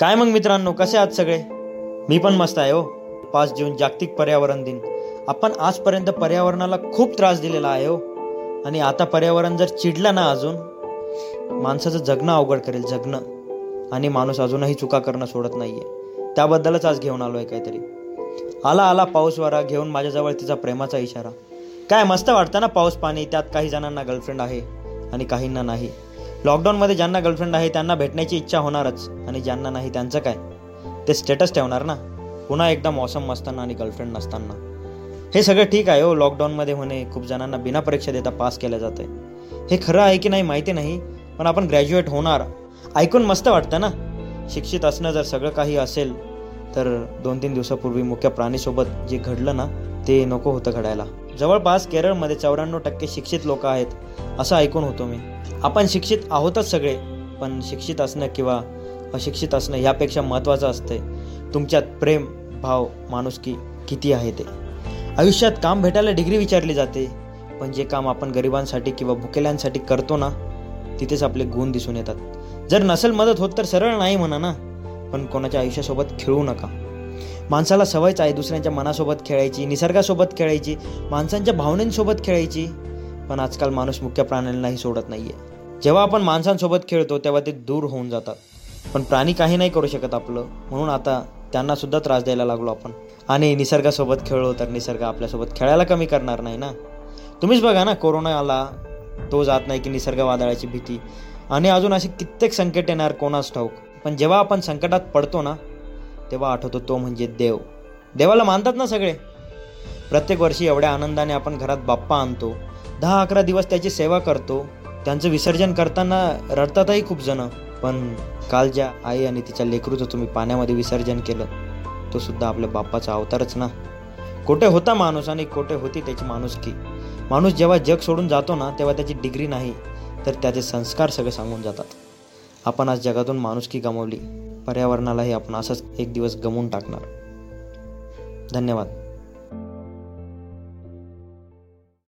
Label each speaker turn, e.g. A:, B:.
A: काय मग मित्रांनो कसे आहात सगळे? मी पण मस्त आहे हो. पाच जून जागतिक पर्यावरण दिन. आपण आजपर्यंत पर्यावरणाला खूप त्रास दिलेला आहे हो. आणि आता पर्यावरण जर चिडलं ना अजून माणसाचं जगणं अवघड करेल जगणं. आणि माणूस अजूनही चुका करणं सोडत नाहीये. त्याबद्दलच आज घेऊन आलो आहे काहीतरी. आला आला पाऊस वारा घेऊन माझ्याजवळ तिचा प्रेमाचा इशारा. काय मस्त वाटतं ना पाऊस पाणी त्यात काही जणांना गर्लफ्रेंड आहे आणि काहींना नाही. लॉकडाऊनमध्ये ज्यांना गर्लफ्रेंड आहे त्यांना भेटण्याची इच्छा होणारच. आणि ज्यांना नाही त्यांचं काय? ते स्टेटस ठेवणार ना? पुन्हा एकदा मौसम असताना आणि गर्लफ्रेंड नसताना. हे सगळं ठीक आहे हो लॉकडाऊनमध्ये होणे. खूप जणांना बिना परीक्षा देता पास केलं जातं आहे हे खरं आहे की नाही माहिती नाही पण आपण ग्रॅज्युएट होणार. ऐकून मस्त वाटतं ना? शिक्षित असणं जर सगळं काही असेल तर दोन तीन दिवसापूर्वी मुख्य प्राणीसोबत जे घडलं ना ते नको होतं घडायला. जवळपास केरळमध्ये चौऱ्याण्णव टक्के शिक्षित लोक आहेत असं ऐकून होतो मी. आपण शिक्षित आहोतच सगळे पण शिक्षित असणं किंवा अशिक्षित असणं यापेक्षा महत्त्वाचं असतंय. तुमच्यात प्रेम भाव माणुसकी किती आहे ते? आयुष्यात काम भेटायला डिग्री विचारली जाते पण जे काम आपण गरिबांसाठी किंवा भुकेल्यांसाठी करतो ना तिथेच आपले गुण दिसून येतात. जर नसेल मदत होत तर सरळ नाही म्हणा ना पण कोणाच्या आयुष्यासोबत खेळू नका. माणसाला सवयच आहे दुसऱ्यांच्या मनासोबत खेळायची निसर्गासोबत खेळायची माणसांच्या भावनेंसोबत खेळायची. पण आजकाल माणूस मुख्य प्राण्यांनाही सोडत नाही आहे जेव्हा आपण माणसांसोबत खेळतो तेव्हा ते दूर होऊन जातात. पण प्राणी काही नाही करू शकत आपलं. म्हणून आता त्यांना सुद्धा त्रास द्यायला लागलो आपण. आणि निसर्गासोबत खेळलो तर निसर्ग आपल्यासोबत खेळायला कमी करणार नाही ना? तुम्हीच बघा ना कोरोना आला तो जात नाही की निसर्ग वादळाची भीती. आणि अजून असे कित्येक संकट येणार कोणास ठाऊक. पण जेव्हा आपण संकटात पडतो ना तेव्हा आठवतो तो म्हणजे देव. देवाला मानतात ना सगळे? प्रत्येक वर्षी एवढ्या आनंदाने आपण घरात बाप्पा आणतो. दहा अकरा दिवस त्याची सेवा करतो. त्यांचं विसर्जन करताना रडतातही खूप जण. पण काल ज्या आई आणि तिच्या लेकरूचं तुम्ही पाण्यामध्ये विसर्जन केलं तो सुद्धा आपल्या बाप्पाचा अवतारच ना. कोठे होता माणूस आणि कोठे होती त्याची माणुसकी? माणूस जेव्हा जग सोडून जातो ना तेव्हा त्याची डिग्री नाही तर त्याचे संस्कार सगळे सांगून जातात. आपण आज जगातून माणुसकी गमावली. पर्यावरणालाही आपण असंच एक दिवस गमवून टाकणार. धन्यवाद.